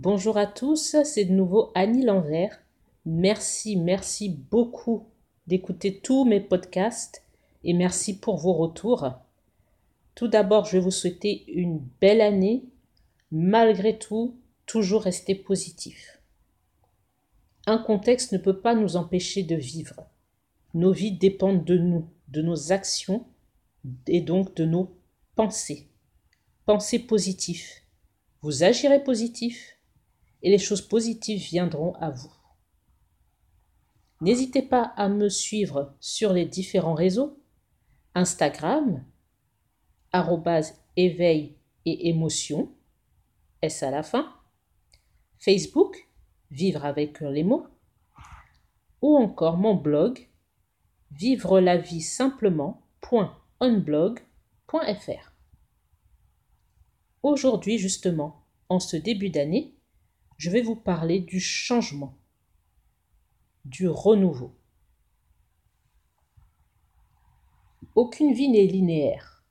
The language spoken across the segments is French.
Bonjour à tous, c'est de nouveau Annie Lanvers. Merci, merci beaucoup d'écouter tous mes podcasts et merci pour vos retours. Tout d'abord, je vais vous souhaiter une belle année. Malgré tout, toujours rester positif. Un contexte ne peut pas nous empêcher de vivre. Nos vies dépendent de nous, de nos actions et donc de nos pensées. Pensez positif. Vous agirez positif? Et les choses positives viendront à vous. N'hésitez pas à me suivre sur les différents réseaux Instagram, éveil et émotion, S à la fin, Facebook, vivre avec les mots, ou encore mon blog, vivre la vie simplement.onblog.fr. Aujourd'hui justement, en ce début d'année, je vais vous parler du changement, du renouveau. Aucune vie n'est linéaire.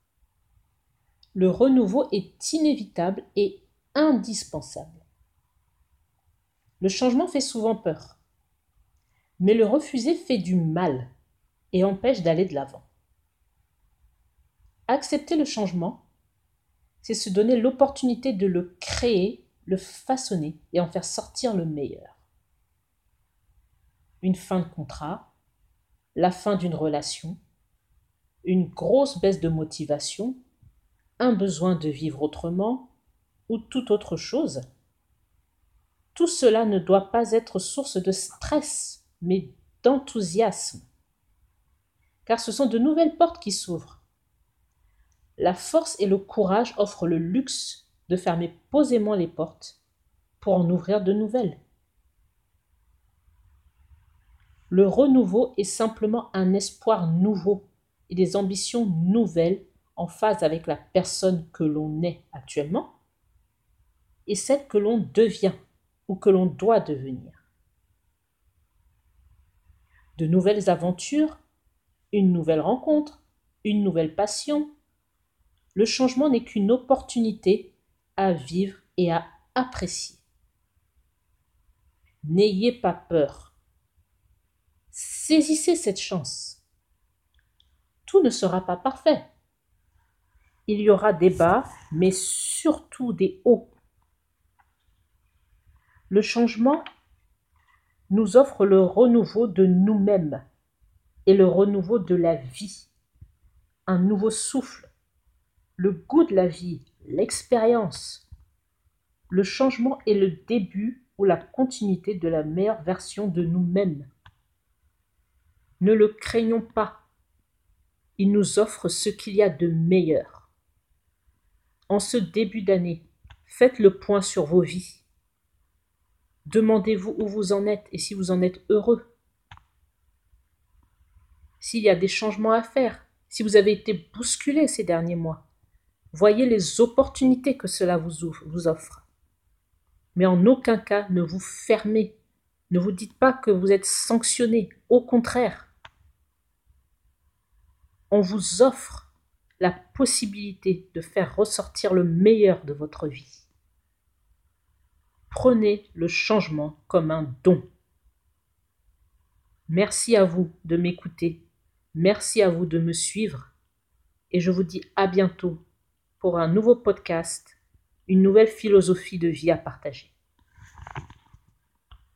Le renouveau est inévitable et indispensable. Le changement fait souvent peur, mais le refuser fait du mal et empêche d'aller de l'avant. Accepter le changement, c'est se donner l'opportunité de le créer le façonner et en faire sortir le meilleur. Une fin de contrat, la fin d'une relation, une grosse baisse de motivation, un besoin de vivre autrement ou toute autre chose. Tout cela ne doit pas être source de stress, mais d'enthousiasme. Car ce sont de nouvelles portes qui s'ouvrent. La force et le courage offrent le luxe de fermer posément les portes pour en ouvrir de nouvelles. Le renouveau est simplement un espoir nouveau et des ambitions nouvelles en phase avec la personne que l'on est actuellement et celle que l'on devient ou que l'on doit devenir. De nouvelles aventures, une nouvelle rencontre, une nouvelle passion. Le changement n'est qu'une opportunité vivre et à apprécier. N'ayez pas peur. Saisissez cette chance. Tout ne sera pas parfait. Il y aura des bas, mais surtout des hauts. Le changement nous offre le renouveau de nous-mêmes et le renouveau de la vie, un nouveau souffle, le goût de la vie, l'expérience. Le changement est le début ou la continuité de la meilleure version de nous-mêmes. Ne le craignons pas. Il nous offre ce qu'il y a de meilleur. En ce début d'année, faites le point sur vos vies. Demandez-vous où vous en êtes et si vous en êtes heureux. S'il y a des changements à faire, si vous avez été bousculé ces derniers mois. Voyez les opportunités que cela vous, offre. Mais en aucun cas ne vous fermez. Ne vous dites pas que vous êtes sanctionné. Au contraire, on vous offre la possibilité de faire ressortir le meilleur de votre vie. Prenez le changement comme un don. Merci à vous de m'écouter. Merci à vous de me suivre. Et je vous dis à bientôt pour un nouveau podcast, une nouvelle philosophie de vie à partager.